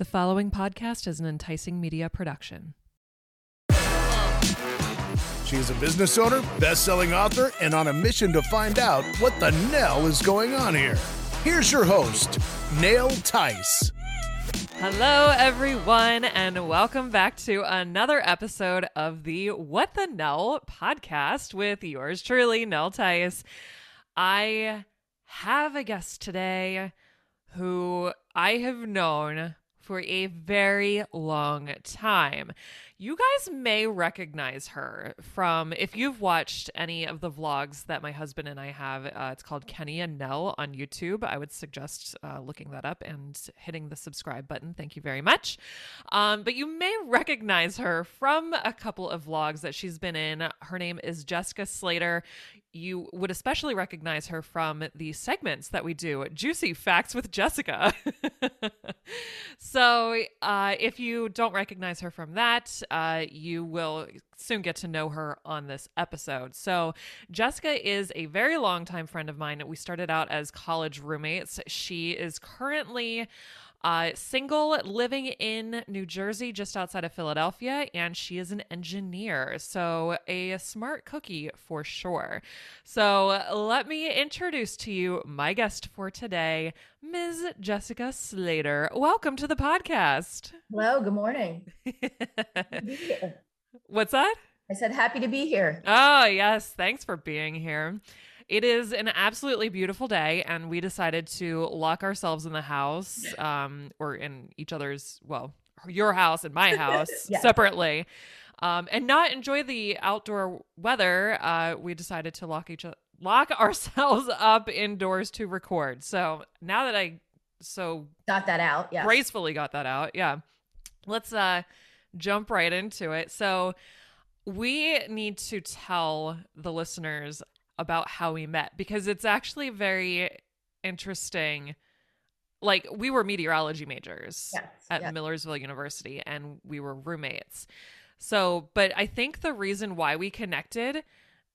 The following podcast is an enticing media production. She is a business owner, best selling author, and on a mission to find out what the Nell is going on here. Here's your host, Nell Tice. Hello, everyone, and welcome back to another episode of the What the Nell podcast with yours truly, Nell Tice. I have a guest today who I have known for a very long time. You guys may recognize her from if you've watched any of the vlogs that my husband and I have. Uh, it's called Kenny and Nell on YouTube. I would suggest uh, looking that up and hitting the subscribe button. Thank you very much. Um, but you may recognize her from a couple of vlogs that she's been in. Her name is Jessica Slater you would especially recognize her from the segments that we do juicy facts with jessica. So uh, if you don't recognize her from that uh, you will soon get to know her on this episode. So jessica is a very long time friend of mine. We started out as college roommates. She is currently uh, single, living in New Jersey, just outside of Philadelphia, and she is an engineer. So, a smart cookie for sure. So, let me introduce to you my guest for today, Ms. Jessica Slater. Welcome to the podcast. Hello, good morning. What's that? I said happy to be here. Oh, yes. Thanks for being here. It is an absolutely beautiful day, and we decided to lock ourselves in the house, um, or in each other's, well, your house and my house yeah. separately, um, and not enjoy the outdoor weather. Uh, we decided to lock each lock ourselves up indoors to record. So now that I so got that out, yeah, gracefully got that out, yeah. Let's uh jump right into it. So we need to tell the listeners about how we met because it's actually very interesting. Like we were meteorology majors yes, at yes. Millersville University and we were roommates. So, but I think the reason why we connected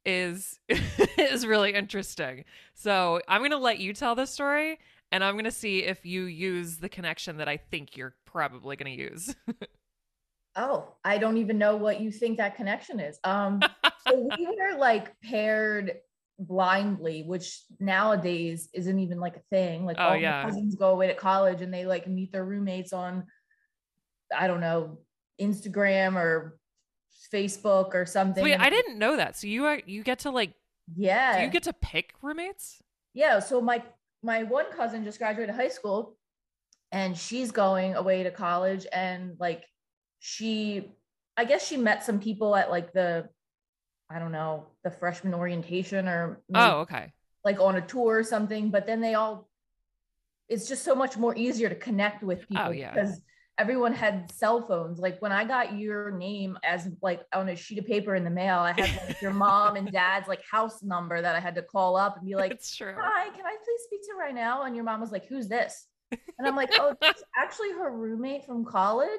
is is really interesting. So, I'm going to let you tell the story and I'm going to see if you use the connection that I think you're probably going to use. oh, I don't even know what you think that connection is. Um so we were like paired blindly, which nowadays isn't even like a thing. Like oh, all yeah. my cousins go away to college and they like meet their roommates on, I don't know, Instagram or Facebook or something. Wait, I didn't know that. So you are you get to like yeah, you get to pick roommates? Yeah. So my my one cousin just graduated high school and she's going away to college and like she I guess she met some people at like the I don't know, the freshman orientation or oh, okay, like on a tour or something. But then they all, it's just so much more easier to connect with oh, people oh, yeah. because everyone had cell phones. Like when I got your name as like on a sheet of paper in the mail, I had like your mom and dad's like house number that I had to call up and be like, "It's true. Hi, can I please speak to right now?" And your mom was like, "Who's this?" And I'm like, oh, that's actually her roommate from college.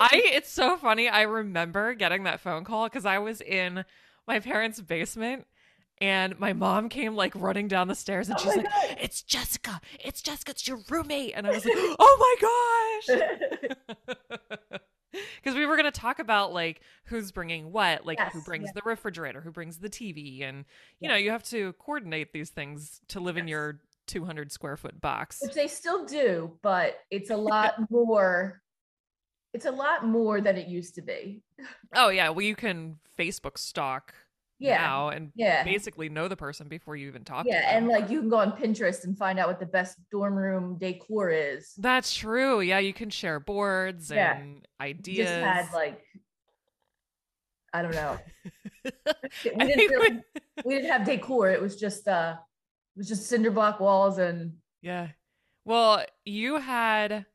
I it's so funny. I remember getting that phone call because I was in my parents' basement and my mom came like running down the stairs and oh she's like, God. It's Jessica. It's Jessica. It's your roommate. And I was like, Oh my gosh. Because we were going to talk about like who's bringing what, like yes, who brings yes. the refrigerator, who brings the TV. And, you yes. know, you have to coordinate these things to live in your 200 square foot box. Which they still do, but it's a lot more it's a lot more than it used to be. Oh yeah, well you can Facebook stalk yeah. now and yeah. basically know the person before you even talk yeah, and like you can go on Pinterest and find out what the best dorm room decor is. That's true. Yeah, you can share boards yeah. and ideas. Just had like I don't know. we, didn't really, we didn't have decor. It was just uh was just cinder block walls and yeah. Well, you had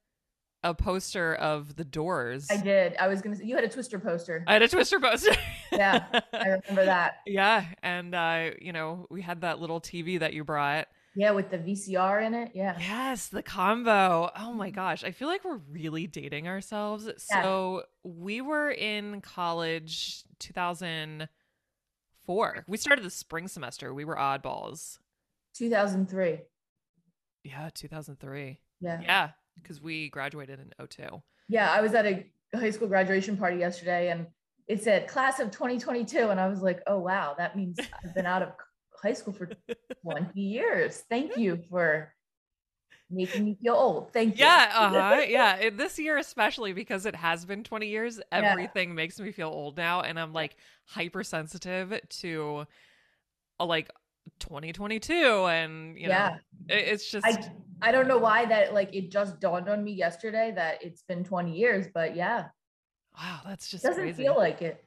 a poster of the doors. I did. I was gonna say you had a twister poster. I had a twister poster. yeah, I remember that. Yeah, and uh, you know, we had that little TV that you brought. Yeah, with the VCR in it. Yeah. Yes, the combo. Oh my gosh. I feel like we're really dating ourselves. Yeah. So we were in college 2004. We started the spring semester. We were oddballs. 2003. Yeah, 2003. Yeah. Yeah. because we graduated in 02. Yeah, I was at a high school graduation party yesterday and it said class of 2022 and I was like, "Oh wow, that means I've been out of high school for 20 years. Thank you for making me feel old. Thank you." Yeah, uh-huh. yeah. It- this year especially because it has been 20 years, everything makes me feel old now and I'm like hypersensitive to uh, like 2022 and you know yeah. it's just I I don't know why that like it just dawned on me yesterday that it's been 20 years, but yeah, wow, that's just doesn't crazy. feel like it.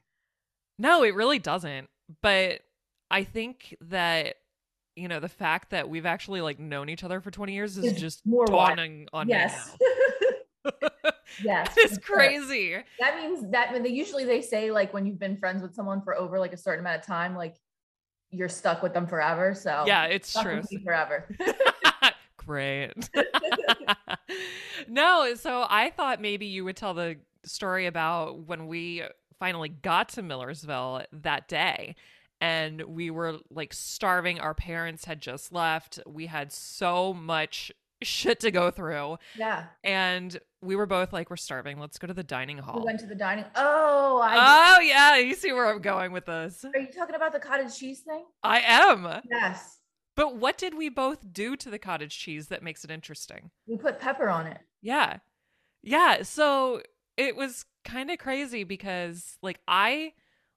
No, it really doesn't. But I think that you know the fact that we've actually like known each other for 20 years is It's just more dawning on Yes. me now. yes. it's for sure. crazy. That means that when they usually they say like when you've been friends with someone for over like a certain amount of time, like you're stuck with them forever. So Yeah, it's true. forever. Great. no, so I thought maybe you would tell the story about when we finally got to Millersville that day. And we were like starving. Our parents had just left. We had so much shit to go through. yeah. And we were both like, we're starving. Let's go to the dining hall. We went to the dining. Oh, I Oh, yeah. You see where I'm going with this. are you talking about the cottage cheese thing? I am. Yes. But what did we both do to the cottage cheese that makes it interesting? We put pepper on it. Yeah. Yeah. So it was kind of crazy because, like, I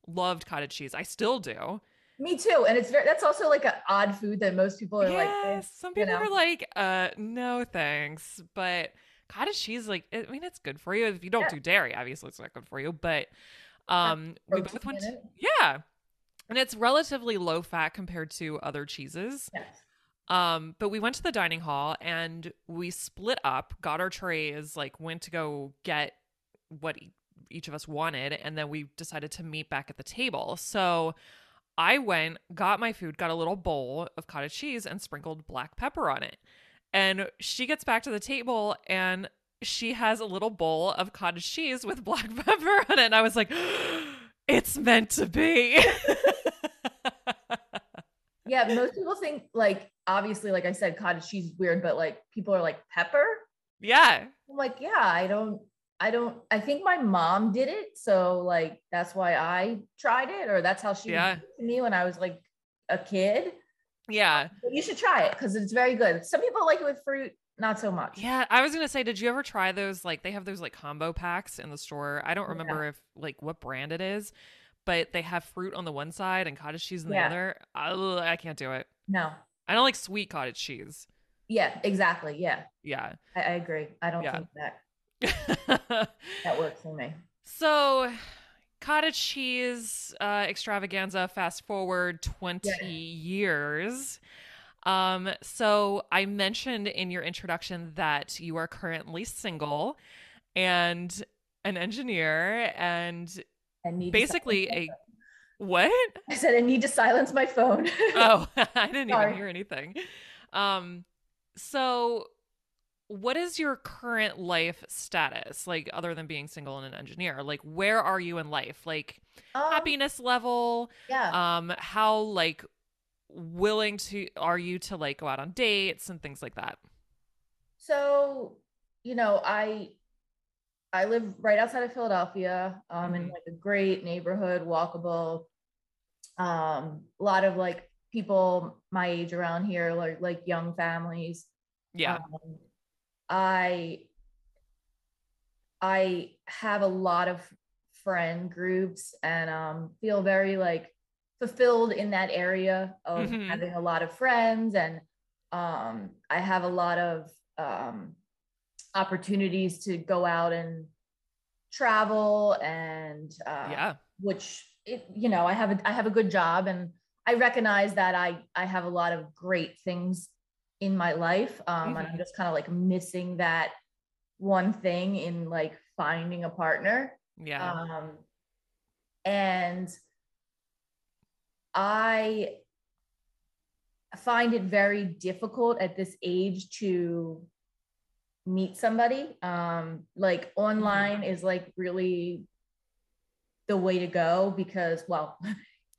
loved cottage cheese. I still do. Me too. And it's very that's also like an odd food that most people are like, eh. Some you people know. are like, uh, no thanks. But cottage cheese, like, I mean, it's good for you. If you don't Yeah. do dairy, obviously it's not good for you. But um, we both went, to- yeah. And it's relatively low fat compared to other cheeses. Yes. Um, but we went to the dining hall and we split up, got our trays, like went to go get what each of us wanted, and then we decided to meet back at the table. So I went, got my food, got a little bowl of cottage cheese and sprinkled black pepper on it. And she gets back to the table and she has a little bowl of cottage cheese with black pepper on it. And I was like, it's meant to be. Yeah, most people think like obviously, like I said, cottage cheese is weird, but like people are like pepper. yeah. I'm like, yeah, I don't, I don't, I think my mom did it. So like that's why I tried it, or that's how she Yeah. yeah. to me when I was like a kid. Yeah. But you should try it because it's very good. Some people like it with fruit, not so much. Yeah, I was gonna say, did you ever try those? Like, they have those like combo packs in the store. I don't Yeah. remember if like what brand it is, but they have fruit on the one side and cottage cheese on the Yeah. other. Ugh, I can't do it. No. I don't like sweet cottage cheese. Yeah, exactly. Yeah. Yeah. I, I agree. I don't Yeah. think that that works for me. so, cottage cheese uh, extravaganza. Fast forward twenty Yeah. years. Um, so I mentioned in your introduction that you are currently single and an engineer and And need to basically a what? I said I need to silence my phone. Oh, I didn't Sorry. even hear anything. Um, so what is your current life status like other than being single and an engineer? Like where are you in life? Like Um, happiness level? Yeah. Um, how like willing to are you to like go out on dates and things like that? So, you know, I I live right outside of Philadelphia, um, in Mhm. like a great neighborhood, walkable. Um, a lot of like people my age around here, like like young families. Yeah. Um, I I have a lot of friend groups and um, feel very like fulfilled in that area of Mhm. having a lot of friends and um, I have a lot of um, opportunities to go out and travel and uh, yeah. which it you know I have a I have a good job and I recognize that I I have a lot of great things in my life um and I'm just kind of like missing that one thing in like finding a partner. Yeah. um and I find it very difficult at this age to meet somebody. Um like online is like really the way to go because well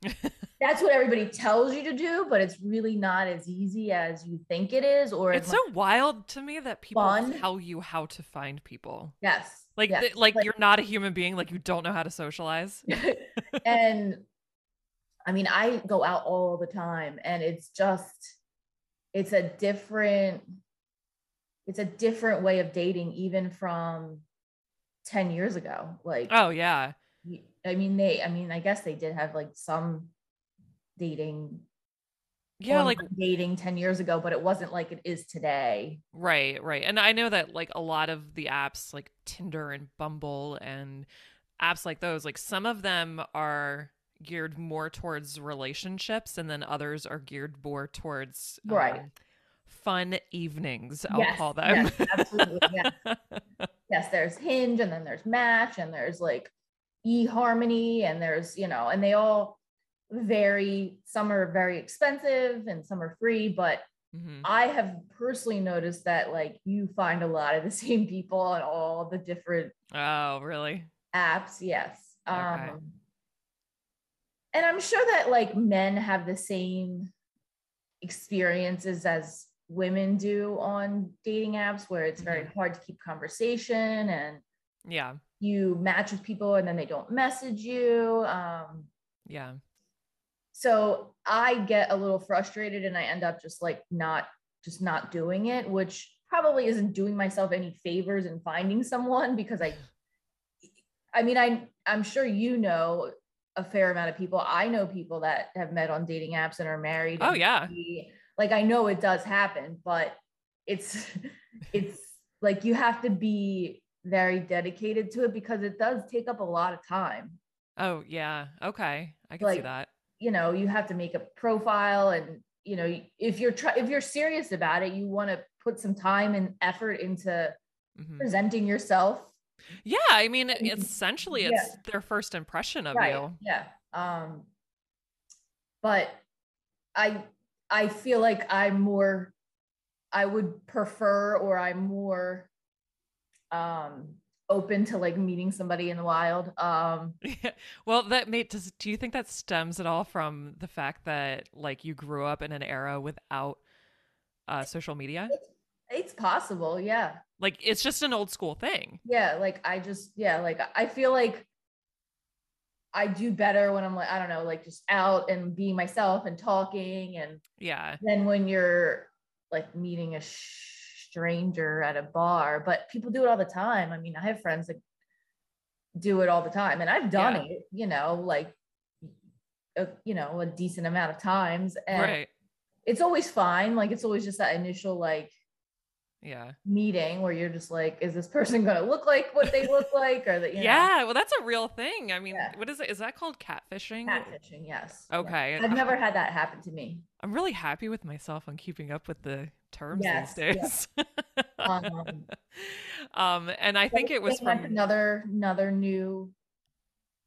that's what everybody tells you to do, but it's really not as easy as you think it is. Or it's so much- wild to me that people fun. tell you how to find people. yes, Like, yes. th- like you're not a human being. Like you don't know how to socialize. and I mean, I go out all the time, and it's just, it's a different, it's a different way of dating, even from ten years ago. Like, Oh yeah, I mean, they, I mean, I guess they did have like some dating, yeah. Like dating ten years ago, but it wasn't like it is today. Right, right. And I know that like a lot of the apps like Tinder and Bumble and apps like those, like some of them are geared more towards relationships and then others are geared more towards Right. um, fun evenings, I'll Yes, call them. yes, absolutely, yeah. yes, there's Hinge and then there's Match and there's like eHarmony and there's, you know, and they all vary. Some are very expensive and some are free, but Mhm. I have personally noticed that like you find a lot of the same people on all the different Oh, really? apps. Yes. Okay. Um and I'm sure that like men have the same experiences as women do on dating apps where it's very Mhm. hard to keep conversation and Yeah. you match with people and then they don't message you um Yeah. So i get a little frustrated and i end up just like not just not doing it which probably isn't doing myself any favors in finding someone because i i mean i i'm sure you know a fair amount of people i know people that have met on dating apps and are married Oh yeah. like i know it does happen but it's it's like you have to be very dedicated to it because it does take up a lot of time Oh yeah. Okay. I can see that. You know you have to make a profile and you know if you're try- if you're serious about it you want to put some time and effort into Mhm. presenting yourself Yeah, I mean essentially Yeah. it's their first impression of right you. yeah um but i i feel like i'm more i would prefer or i'm more um open to like meeting somebody in the wild um Yeah. Well, that made does do you think that stems at all from the fact that like you grew up in an era without uh social media? it's possible yeah Like it's just an old school thing. yeah like i just yeah like i feel like i do better when i'm like i don't know like just out and being myself and talking and Yeah. then when you're like meeting a sh- stranger at a bar but people do it all the time i mean i have friends that do it all the time and i've done Yeah. it you know like a, you know a decent amount of times and Right. it's always fine like it's always just that initial like Yeah. meeting where you're just like is this person going to look like what they look like or that you know Yeah, well that's a real thing. I mean, Yeah. what is it? Is that called catfishing? catfishing yes Yeah. Okay. i've never had that happen to me I'm really happy with myself on keeping up with the terms Yes, these yes. days. um um and I think it was from another another new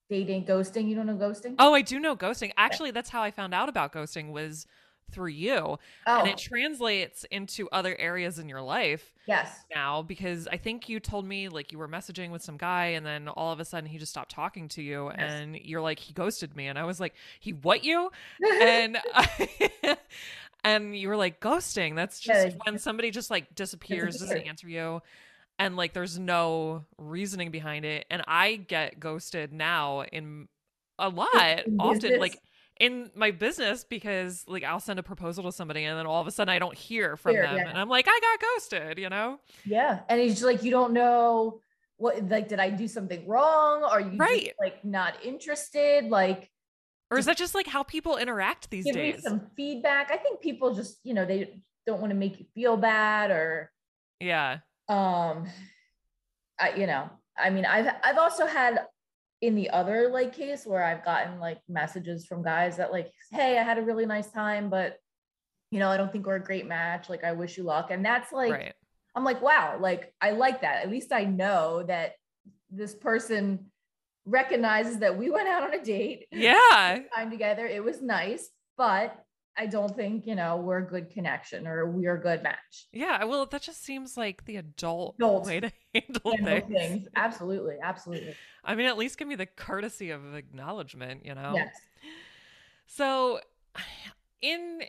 dating ghosting. You don't know ghosting? Oh, I do know ghosting. Actually, that's how I found out about ghosting was through you. Oh, And it translates into other areas in your life yes. now because I think you told me like you were messaging with some guy and then all of a sudden he just stopped talking to you Yes. and you're like he ghosted me and I was like he what you and I, and you were like ghosting that's Yeah, just when somebody just like disappears doesn't answer you and like there's no reasoning behind it and I get ghosted now in a lot often like in my business because like I'll send a proposal to somebody and then all of a sudden I don't hear from Hear, them yeah. and I'm like I got ghosted, you know? yeah, and it's just like you don't know what like did I do something wrong? Are you just, Right. like not interested? Like Or is that just like how people interact these give me some feedback. I think people just you know they don't want to make you feel bad or Yeah. um I you know I mean I've I've also had in the other like case where I've gotten like messages from guys that like hey I had a really nice time but you know I don't think we're a great match like I wish you luck and that's like right. I'm like wow like I like that at least I know that this person recognizes that we went out on a date Yeah. time together it was nice but I don't think you know we're a good connection or we're a good match Yeah. Well, that just seems like the adult, Adult way to handle Handle things. things absolutely absolutely I mean, at least give me the courtesy of acknowledgement, you know? yes So, in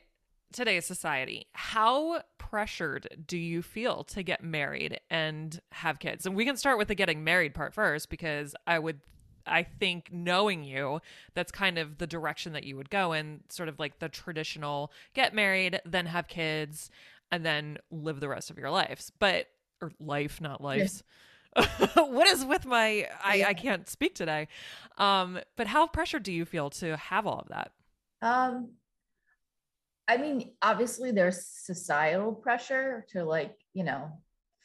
today's society, how pressured do you feel to get married and have kids? And we can start with the getting married part first because I would I think knowing you, that's kind of the direction that you would go in, sort of like the traditional get married, then have kids, and then live the rest of your lives. But or life, not lives. what is with my I, Yeah. I can't speak today. Um, but how pressured do you feel to have all of that? Um, I mean, obviously there's societal pressure to like, you know,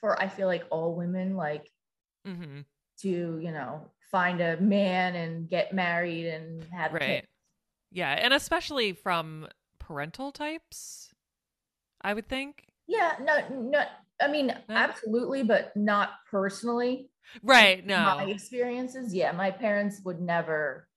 for I feel like all women like Mm-hmm. to, you know, find a man and get married and have Right. kids. Yeah, and especially from parental types, I would think. Yeah, no, no, I mean, absolutely, but not personally. Right. No. My experiences, yeah, my parents would never.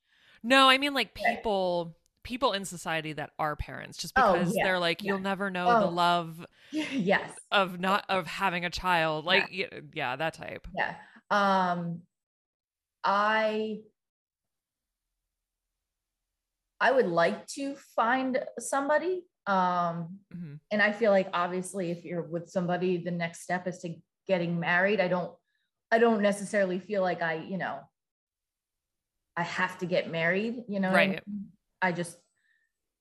No, I mean like people people in society that are parents just Oh, because yeah, they're like yeah. you'll never know the Oh. love yes, of not of having a child like yeah, yeah that type yeah. Um, I I would like to find somebody. Um, Mhm. and I feel like obviously if you're with somebody, the next step is to getting married. I don't I don't necessarily feel like I, you know, I have to get married, you know. what I Right. mean? I just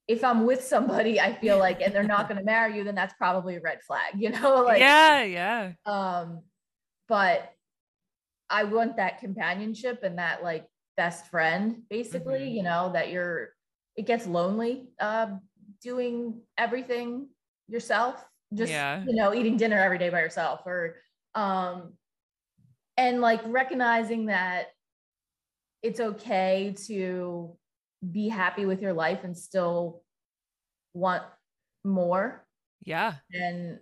if I'm with somebody, I feel like and they're not gonna marry you, then that's probably a red flag, you know, like yeah yeah um but i want that companionship and that like best friend basically Mhm. you know that you're it gets lonely uh doing everything yourself just Yeah. you know eating dinner every day by yourself or um and like recognizing that it's okay to be happy with your life and still want more yeah and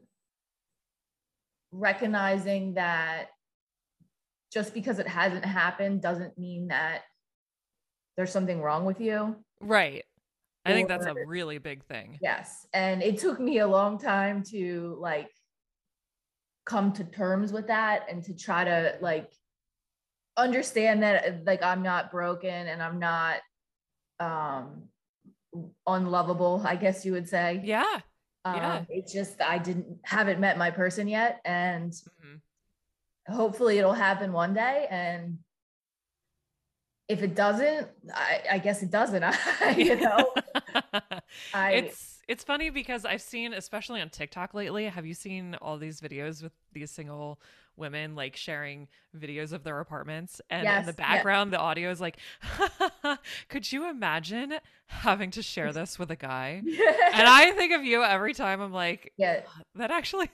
recognizing that just because it hasn't happened doesn't mean that there's something wrong with you. right i think that's a really big thing Yes. And it took me a long time to like come to terms with that and to try to like understand that like I'm not broken and I'm not um unlovable, I guess you would say. yeah Um, yeah. It's just I didn't haven't met my person yet, and Mhm. Hopefully it'll happen one day. And if it doesn't, I, I guess it doesn't. I, you know, I it's it's funny because I've seen, especially on TikTok lately. Have you seen all these videos with these single women like sharing videos of their apartments, and in Yes, the yeah. background, the audio is like, "Could you imagine having to share this with a guy?" And I think of you every time. I'm like, yeah, that actually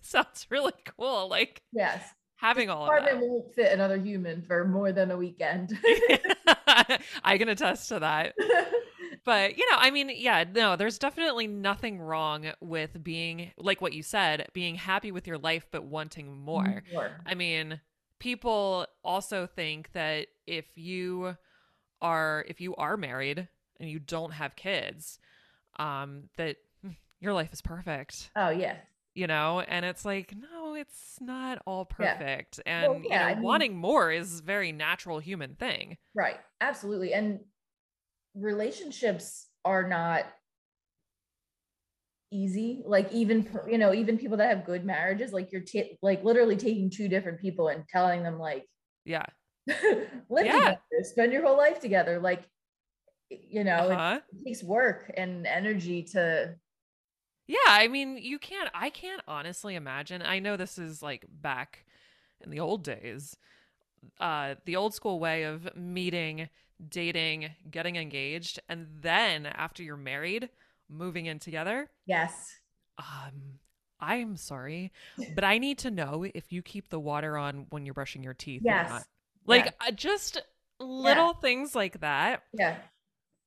sounds really cool. Like yes. Having all of that. won't fit another human for more than a weekend. I can attest to that. but you know i mean yeah no there's definitely nothing wrong with being like what you said being happy with your life but wanting more More. i mean people also think that if you are if you are married and you don't have kids um that hmm, your life is perfect Oh yeah. You know and it's like no it's not all Yeah. perfect and yeah, you know I mean- wanting more is a very natural human thing Right. Absolutely. And relationships are not easy. Like even you know, even people that have good marriages, like you're ta- like literally taking two different people and telling them like yeah live Yeah. together, spend your whole life together. Like you know, uh-huh. it takes work and energy to Yeah, I mean, you can't I can't honestly imagine. I know this is like back in the old days. Uh the old school way of meeting, dating, getting engaged, and then after you're married, moving in together. yes. Um I'm sorry, but I need to know if you keep the water on when you're brushing your teeth or Yes. not. Like Yeah. uh, just little things like that. Yeah.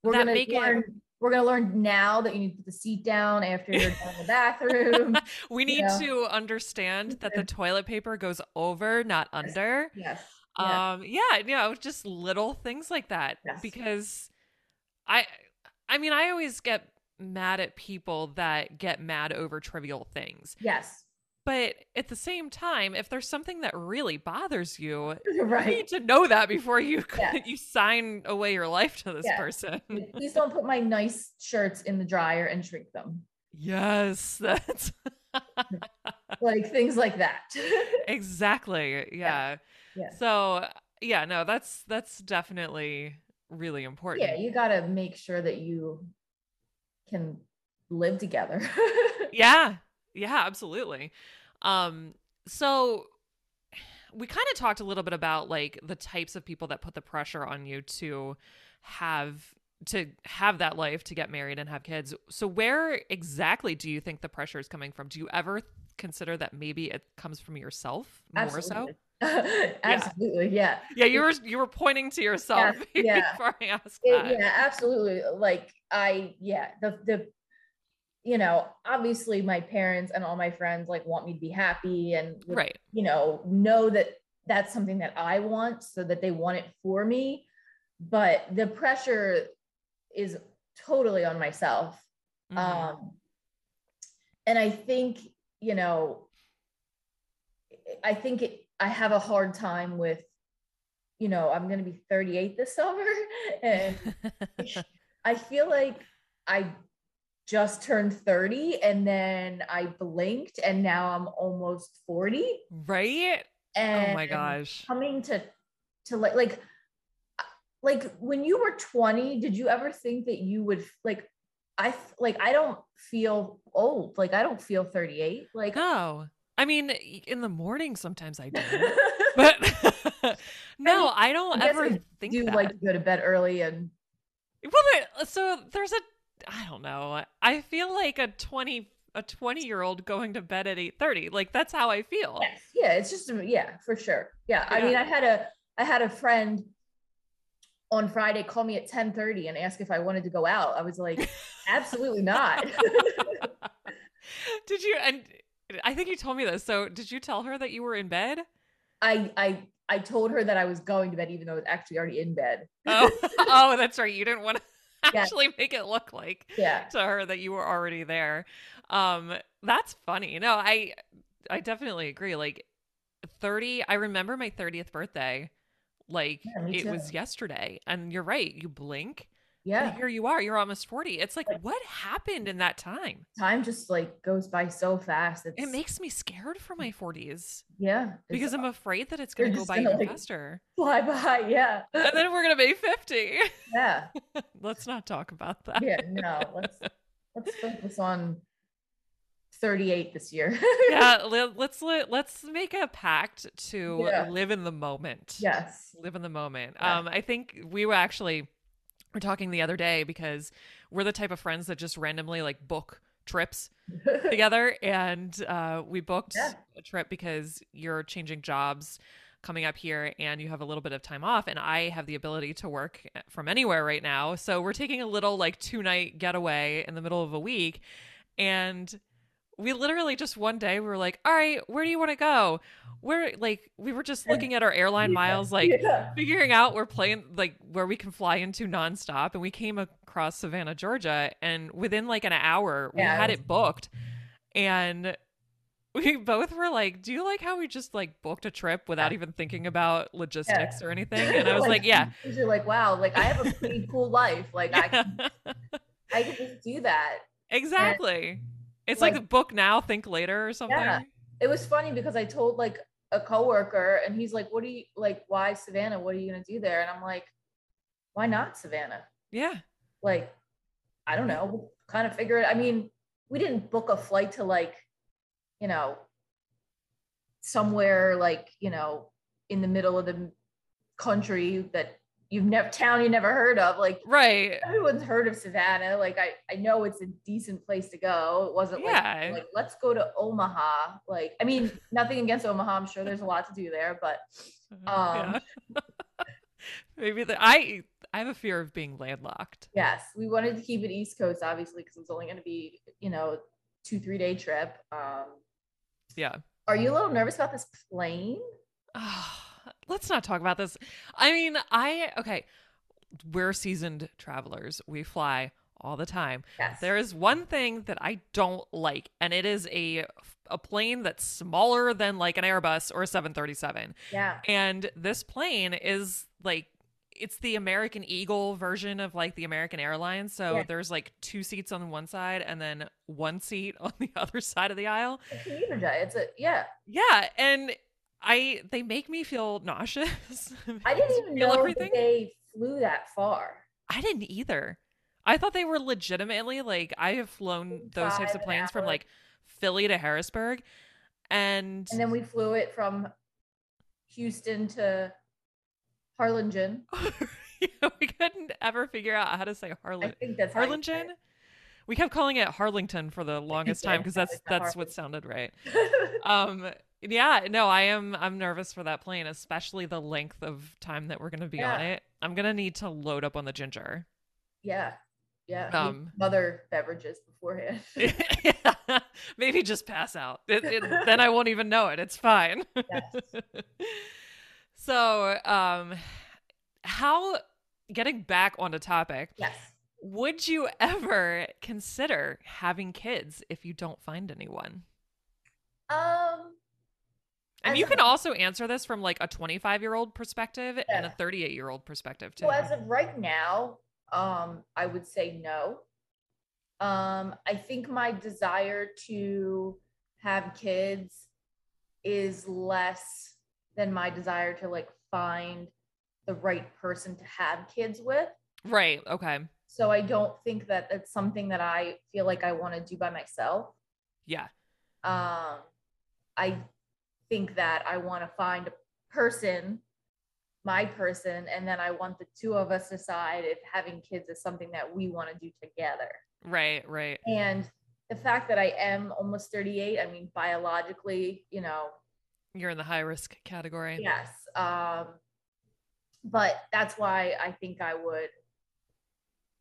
We're That gonna make it- we're gonna learn now that you need to put the seat down after you're done in the bathroom. We need know? to understand that the toilet paper goes over, not under. yes. Yeah. um yeah you know just little things like that Yes. because i i mean i always get mad at people that get mad over trivial things yes. But at the same time, if there's something that really bothers you, you need to know that before you Yeah. you sign away your life to this Yeah. person. Please don't put my nice shirts in the dryer and shrink them. Yes, that's Like things like that. exactly. Yeah. Yeah. So, yeah, no, that's that's definitely really important. yeah, you got to make sure that you can live together. yeah yeah absolutely um so we kind of talked a little bit about like the types of people that put the pressure on you to have to have that life to get married and have kids so where exactly do you think the pressure is coming from do you ever consider that maybe it comes from yourself more so Absolutely. Absolutely. Yeah. yeah you were you were pointing to yourself yeah. before i asked that yeah, absolutely. Like I, yeah, the the, you know, obviously my parents and all my friends like want me to be happy and would, right you know know that that's something that I want, so that they want it for me. But the pressure is totally on myself. Mhm. Um, and I think you know, I think it, I have a hard time with, you know, I'm going to be 38 this summer, and I feel like I just turned 30 and then I blinked and now I'm almost 40. right And oh my gosh Coming to to like like uh, like when you were 20, did you ever think that you would like I like I don't feel old. Like I don't feel 38. Like no i mean in the morning sometimes i do but no mean, i don't I ever I think do that like to go to bed early and well uh, so there's a i don't know. I feel like a 20 a 20 year old going to bed at 8.30 like that's how i feel. Yes. Yeah it's just yeah for sure. Yeah i mean i had a i had a friend on friday call me at 10:30 and ask if i wanted to go out. I was like absolutely not. Did you and i think you told me this so did you tell her that you were in bed? I i i told her that i was going to bed even though i was actually already in bed. Oh oh that's right. You didn't want to Yeah. actually make it look like yeah to her that you were already there. Um, that's funny. No, I I definitely agree. Like 30, I remember my 30th birthday. Like Yeah, it was yesterday. And you're right, you blink. And yeah here you are, you're almost 40. It's like, what happened in that time? time just like goes by so fast it's It makes me scared for my 40s yeah because I'm afraid that it's gonna go by even like- faster. fly by yeah And then we're gonna be 50. yeah Let's not talk about that. yeah no let's let's focus on 38 this year yeah, let's le- let's make a pact to Yeah. live in the moment. yes live in the moment. Yeah. Um, I think we were actually were talking the other day because we're the type of friends that just randomly like book trips together, and uh, we booked Yeah. a trip because you're changing jobs coming up here and you have a little bit of time off and I have the ability to work from anywhere right now. So we're taking a little like two night getaway in the middle of a week and we literally just one day we were like, "All right, where do you want to go?" We're like we were just looking at our airline miles like yeah. figuring out we're playing like where we can fly into nonstop and we came across Savannah, Georgia and within like an hour we Yeah, had it booked and we both were like, "Do you like how we just like booked a trip without even thinking about logistics or anything?" And I was like, "Yeah." You're like, wow, like I have a pretty cool life. Like I can, I can just do that. exactly. It's like, like- the book now, think later or something. Yeah. It was funny because I told like a coworker and he's like, what do you like, why Savannah? What are you gonna do there? And I'm like, why not Savannah? Yeah. Like, I don't know, we'll kind of figure it. I mean, we didn't book a flight to like, you know, somewhere like, you know, in the middle of the country that you've never town you never heard of. Like Right. everyone's heard of Savannah. Like I, I know it's a decent place to go. It wasn't Yeah. like, like let's go to Omaha. Like, I mean, nothing against Omaha. I'm sure there's a lot to do there, but Um, yeah. Maybe the, I I have a fear of being landlocked. yes, we wanted to keep it East Coast, obviously, because it was only going to be, you know, two, three day trip. Um, Yeah. are you a little nervous about this plane? let's not talk about this. I mean, I okay, we're seasoned travelers. We fly all the time. Yes. There is one thing that I don't like, and it is a a plane that's smaller than like an Airbus or a 737. yeah. And this plane is like it's the American Eagle version of like the American Airlines. So Yeah. there's like two seats on one side and then one seat on the other side of the aisle. It's a. It's a yeah. Yeah, and I they make me feel nauseous. I didn't even know everything. they flew that far. I didn't either. I thought they were legitimately like I have flown those types of planes from like Philly to Harrisburg, and And then we flew it from Houston to Harlingen. we couldn't ever figure out how to say I think that's how you say Harlingen. We kept calling it Harlington for the longest time because that's that's what sounded right. Um, yeah, no, I am I'm nervous for that plane, especially the length of time that we're gonna be on it. I'm gonna need to load up on the ginger. yeah. Yeah. Um, other beverages beforehand. Maybe just pass out. It, it, then I won't even know it. It's fine. yes. so, um, how getting back on the topic, Yes. would you ever consider having kids if you don't find anyone? Um And As you of- can also answer this from like a 25 year old perspective and a 38 year old perspective too. So as of right now, um, I would say no. Um, I think my desire to have kids is less than my desire to like find the right person to have kids with. right. Okay. So I don't think that that's something that I feel like I want to do by myself. Yeah. Um, I think that I want to find a person, my person, and then I want the two of us to decide if having kids is something that we want to do together. Right. Right. And the fact that I am almost 38, I mean, biologically, you know, You're in the high risk category. yes. Um, but that's why I think I would,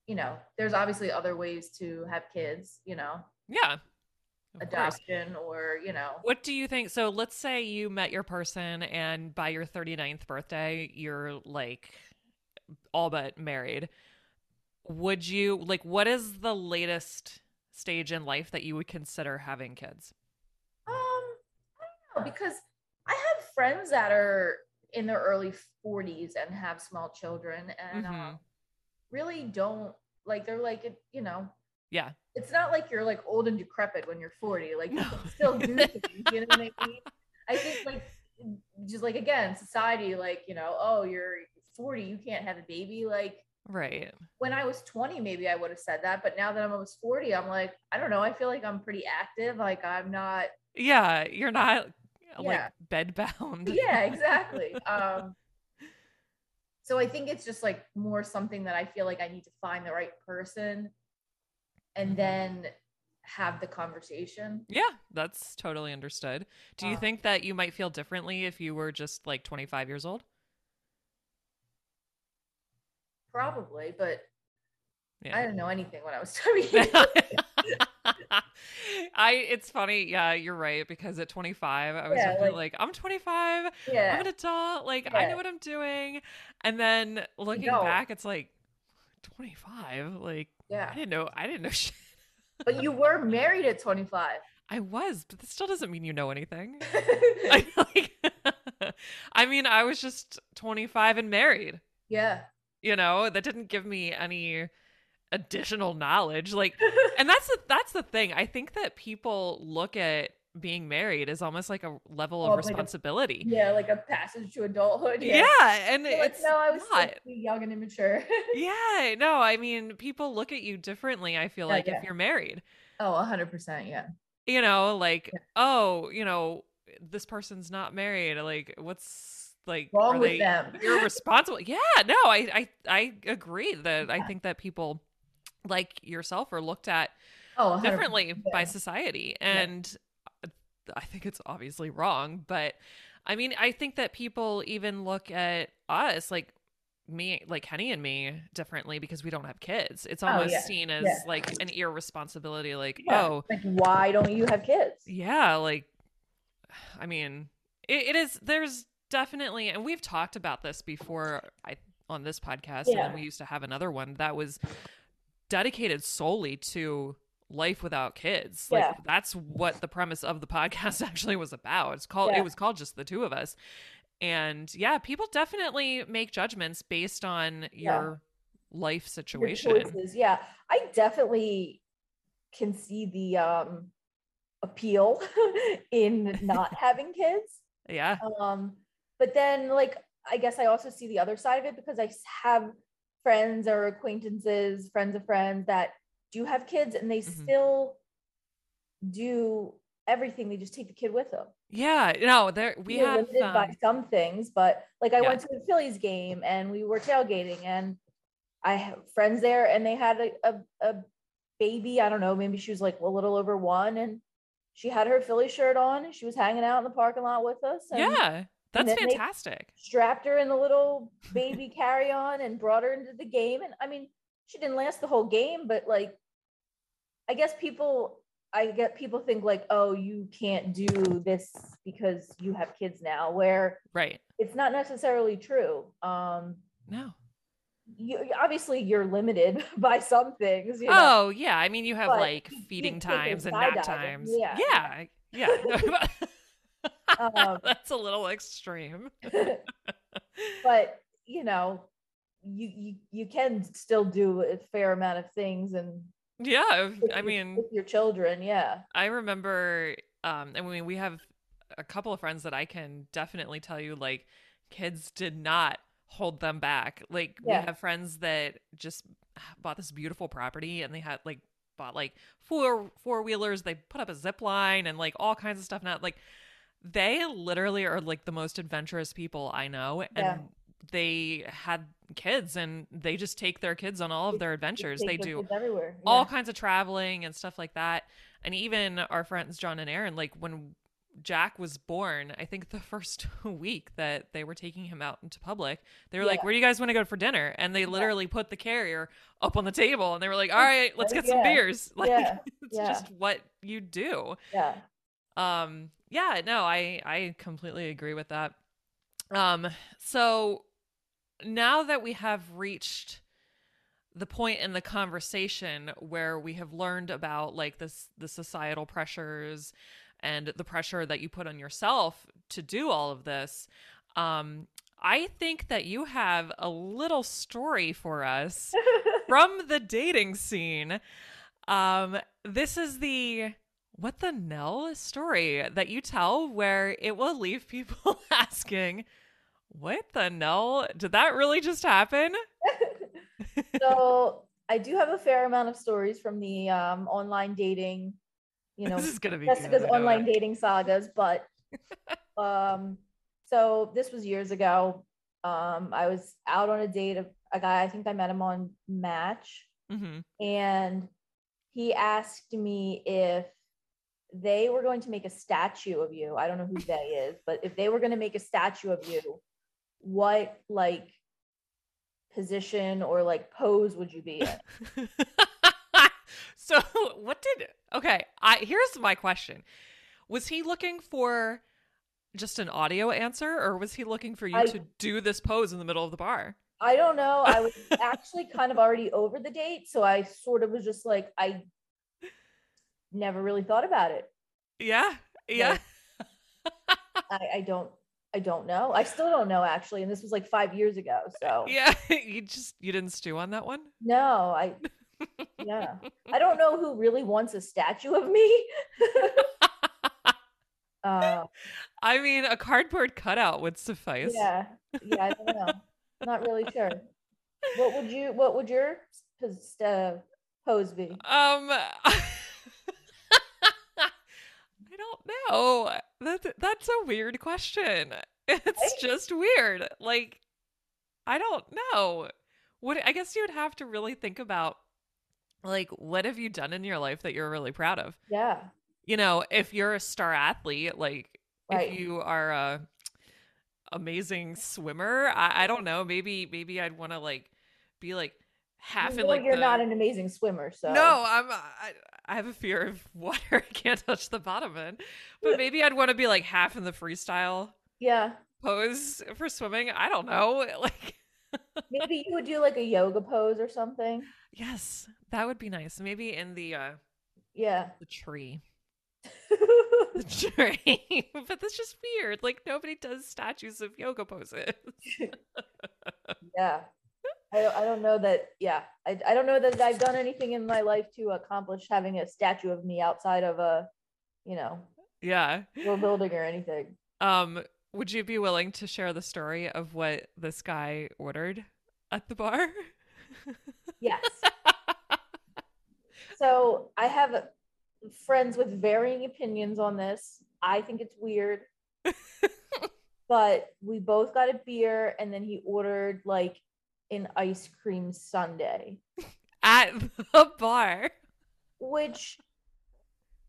you know, there's obviously other ways to have kids, you know, Yeah. Adoption or, you know, What do you think? So let's say you met your person and by your 39th birthday, you're like all but married. Would you like what is the latest stage in life that you would consider having kids? Um, I don't know because I have friends that are in their early 40s and have small children and Mhm. um, really don't like they're like you know. Yeah. It's not like you're like old and decrepit when you're 40. Like you No. can still do things. You know what I mean? I think like just like again, society, like, you know, oh, you're 40, you can't have a baby. Like Right. when I was 20, maybe I would have said that, but now that I'm almost 40, I'm like, I don't know. I feel like I'm pretty active. Like I'm not Yeah, you're not like Yeah. bed bound. yeah exactly um so i think it's just like more something that i feel like i need to find the right person and Mhm. then have the conversation Yeah, that's totally understood. Do you Uh, think that you might feel differently if you were just like 25 years old? probably but Yeah. i didn't know anything when i was 20 I it's funny, yeah, you're right because at 25 I was Yeah, like- like, I'm 25, yeah. I'm an adult, like I know what I'm doing. And then looking don't. back it's like 25, like I didn't know I didn't know shit. but you were married at 25 I was, but that still doesn't mean you know anything. I, like, I mean, I was just 25 and married. yeah You know, that didn't give me any additional knowledge. Like and that's the that's the thing. I think that people look at being married is almost like a level of Oh, like a- responsibility. yeah like a passage to adulthood yeah. and You're like, it's no i was not. young and immature Yeah, no, I mean, people look at you differently, I feel Yeah, like, yeah. if you're married. oh 100% yeah You know, like, Yeah. oh, you know, this person's not married. Like, what's like wrong with they them irresponsible? yeah, no, I I I agree that I think that people like yourself are looked at oh 100%, differently by society and i think it's obviously wrong but i mean i think that people even look at us like me like Kenny and me differently because we don't have kids it's oh, almost Oh, yeah, seen as yeah. like an irresponsibility like Yeah. oh like why don't you have kids yeah like i mean it, it is there's definitely and we've talked about this before i on this podcast and we used to have another one that was dedicated solely to life without kids. Like Yeah. that's what the premise of the podcast actually was about. It's called Yeah. it was called just the two of us. And yeah, people definitely make judgments based on Yeah. your life situation. choices. Yeah. I definitely can see the um appeal in not having kids. Yeah. Um, but then like I guess I also see the other side of it because I have friends or acquaintances, friends of friends that do you have kids and they Mhm. still do everything. They just take the kid with them. Yeah. No, there we You're have limited by um, some things, but like I Yeah. went to the Phillies game and we were tailgating and I have friends there and they had a, a, a baby. I don't know, maybe she was like a little over one and she had her Philly shirt on and she was hanging out in the parking lot with us. And Yeah. That's fantastic. strapped her in the little baby carry on and brought her into the game. And I mean, she didn't last the whole game, but like, I guess people, I get people think like, oh, you can't do this because you have kids now, where Right. it's not necessarily true. Um, No. you obviously you're limited by some things. You know? Oh yeah, I mean you have But like feeding times and nap times. yeah. yeah, yeah. Um, That's a little extreme. but you know, you you you can still do a fair amount of things and Yeah, with I mean, with your children, yeah. I remember. Um, I mean, we have a couple of friends that I can definitely tell you, like, kids did not hold them back. Like, Yeah. we have friends that just bought this beautiful property and they had like bought like four four wheelers. They put up a zip line and like all kinds of stuff. Not like they literally are like the most adventurous people I know, and Yeah. They had kids and they just take their kids on all of their adventures. take They do everywhere. all kinds of traveling and stuff like that. And even our friends John and Aaron, like when Jack was born, I think the first week that they were taking him out into public, they were like, "Where do you guys want to go for dinner?" And they literally put the carrier up on the table, and they were like, "All right, let's get some Yeah. beers." Like Yeah. it's Yeah. just what you do. yeah. Um, yeah, no, I I completely agree with that. Um, so now that we have reached the point in the conversation where we have learned about like this the societal pressures and the pressure that you put on yourself to do all of this um i think that you have a little story for us from the dating scene. Um, this is the what the Nell story that you tell where it will leave people asking, What the Nell? Did that really just happen? so I do have a fair amount of stories from the um, online dating, you know, this is gonna be Jessica's good, online dating sagas, but um, so this was years ago. Um, I was out on a date of a guy. I think I met him on Match, Mhm. and he asked me if they were going to make a statue of you. I don't know who they is, but if they were going to make a statue of you, what like position or like pose would you be in? so what did okay i here's my question was he looking for just an audio answer or was he looking for you I- to do this pose in the middle of the bar I don't know. I was actually kind of already over the date, so I sort of was just like I never really thought about it. yeah yeah I, I don't I don't know. I still don't know actually, and this was like five years ago. So yeah you just you didn't stew on that one no, I yeah. I don't know who really wants a statue of me. uh, i mean a cardboard cutout would suffice yeah, yeah. I don't know. Not really sure. What would you? What would your uh, pose be? um i don't know that that's a weird question. It's Right? just weird. Like i don't know. What i guess you would have to really think about like what have you done in your life that you're really proud of? Yeah, you know if you're a star athlete like Right. if you are a amazing swimmer i, I don't know. Maybe maybe i'd want to like be like half You in like you're the, not an amazing swimmer, so no i'm I, I have a fear of water i can't touch the bottom end but maybe i'd want to be like half in the freestyle Yeah, pose for swimming i don't know like Maybe you would do like a yoga pose or something. yes, that would be nice. Maybe in the uh Yeah. the tree. The tree. but that's just weird. Like nobody does statues of yoga poses. yeah. I don't, I don't know that. Yeah. I, I don't know that I've done anything in my life to accomplish having a statue of me outside of a, you know, yeah. real building or anything. Um, would you be willing to share the story of what this guy ordered at the bar? Yes. so I have friends with varying opinions on this. I think it's weird. but we both got a beer and then he ordered like an ice cream sundae, at the bar. which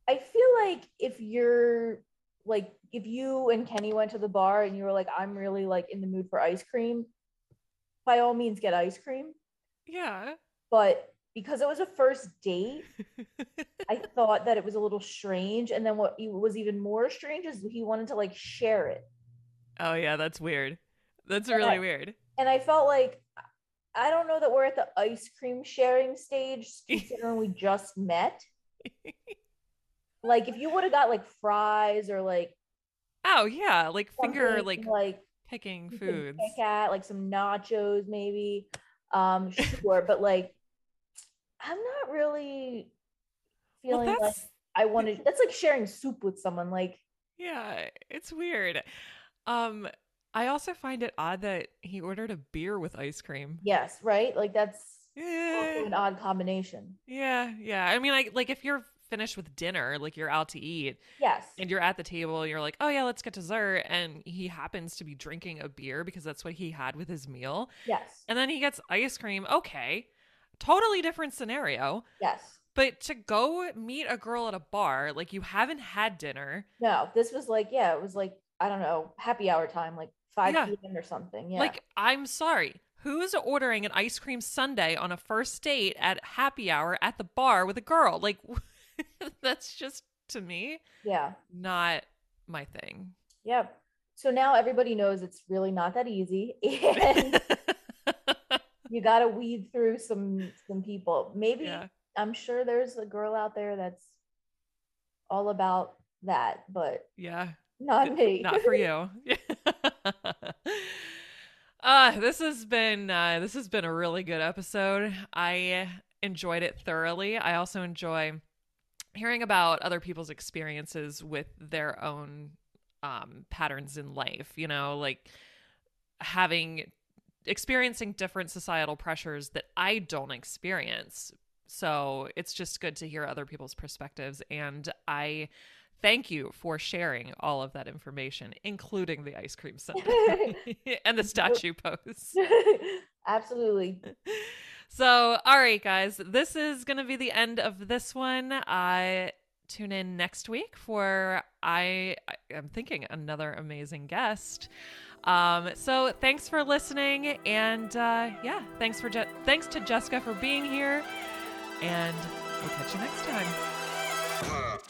I feel like if you're like if you and Kenny went to the bar and you were like I'm really like in the mood for ice cream, by all means get ice cream, Yeah. but because it was a first date, I thought that it was a little strange. And then what was even more strange is he wanted to like share it. oh yeah, that's weird. That's And really I- weird. And I felt like I don't know that we're at the ice cream sharing stage considering we just met. Like if you would have got like fries or like Oh yeah, like finger like like picking foods. pick at, like some nachos maybe. Um sure, but like I'm not really Well, feeling like I wanted that's like sharing soup with someone like yeah, it's weird. Um, I also find it odd that he ordered a beer with ice cream. yes, right? Like that's Yeah, an odd combination. yeah, yeah. I mean, like, like if you're finished with dinner, like you're out to eat, Yes. and you're at the table, you're like, oh yeah, let's get dessert, and he happens to be drinking a beer because that's what he had with his meal, Yes. and then he gets ice cream. Okay, totally different scenario. Yes. But to go meet a girl at a bar, like you haven't had dinner, No, this was like, yeah, it was like, I don't know, happy hour time, like 5 Yeah. p.m. or something. Yeah. Like, I'm sorry. Who's ordering an ice cream sundae on a first date at happy hour at the bar with a girl? Like, that's just to me yeah. not my thing. Yeah. So now everybody knows it's really not that easy. And you got to weed through some some people. Maybe yeah. I'm sure there's a girl out there that's all about that, but Yeah. not me. Not for you. Uh, this has been uh, this has been a really good episode. I enjoyed it thoroughly. I also enjoy hearing about other people's experiences with their own um, patterns in life. You know, like having experiencing different societal pressures that I don't experience. So it's just good to hear other people's perspectives. And I thank you for sharing all of that information, including the ice cream sundae and the statue pose. Absolutely. So, all right, guys, this is going to be the end of this one. I tune in next week for I am thinking another amazing guest. Um, so thanks for listening, and uh, yeah, thanks for Je- thanks to Jessica for being here, and we'll catch you next time.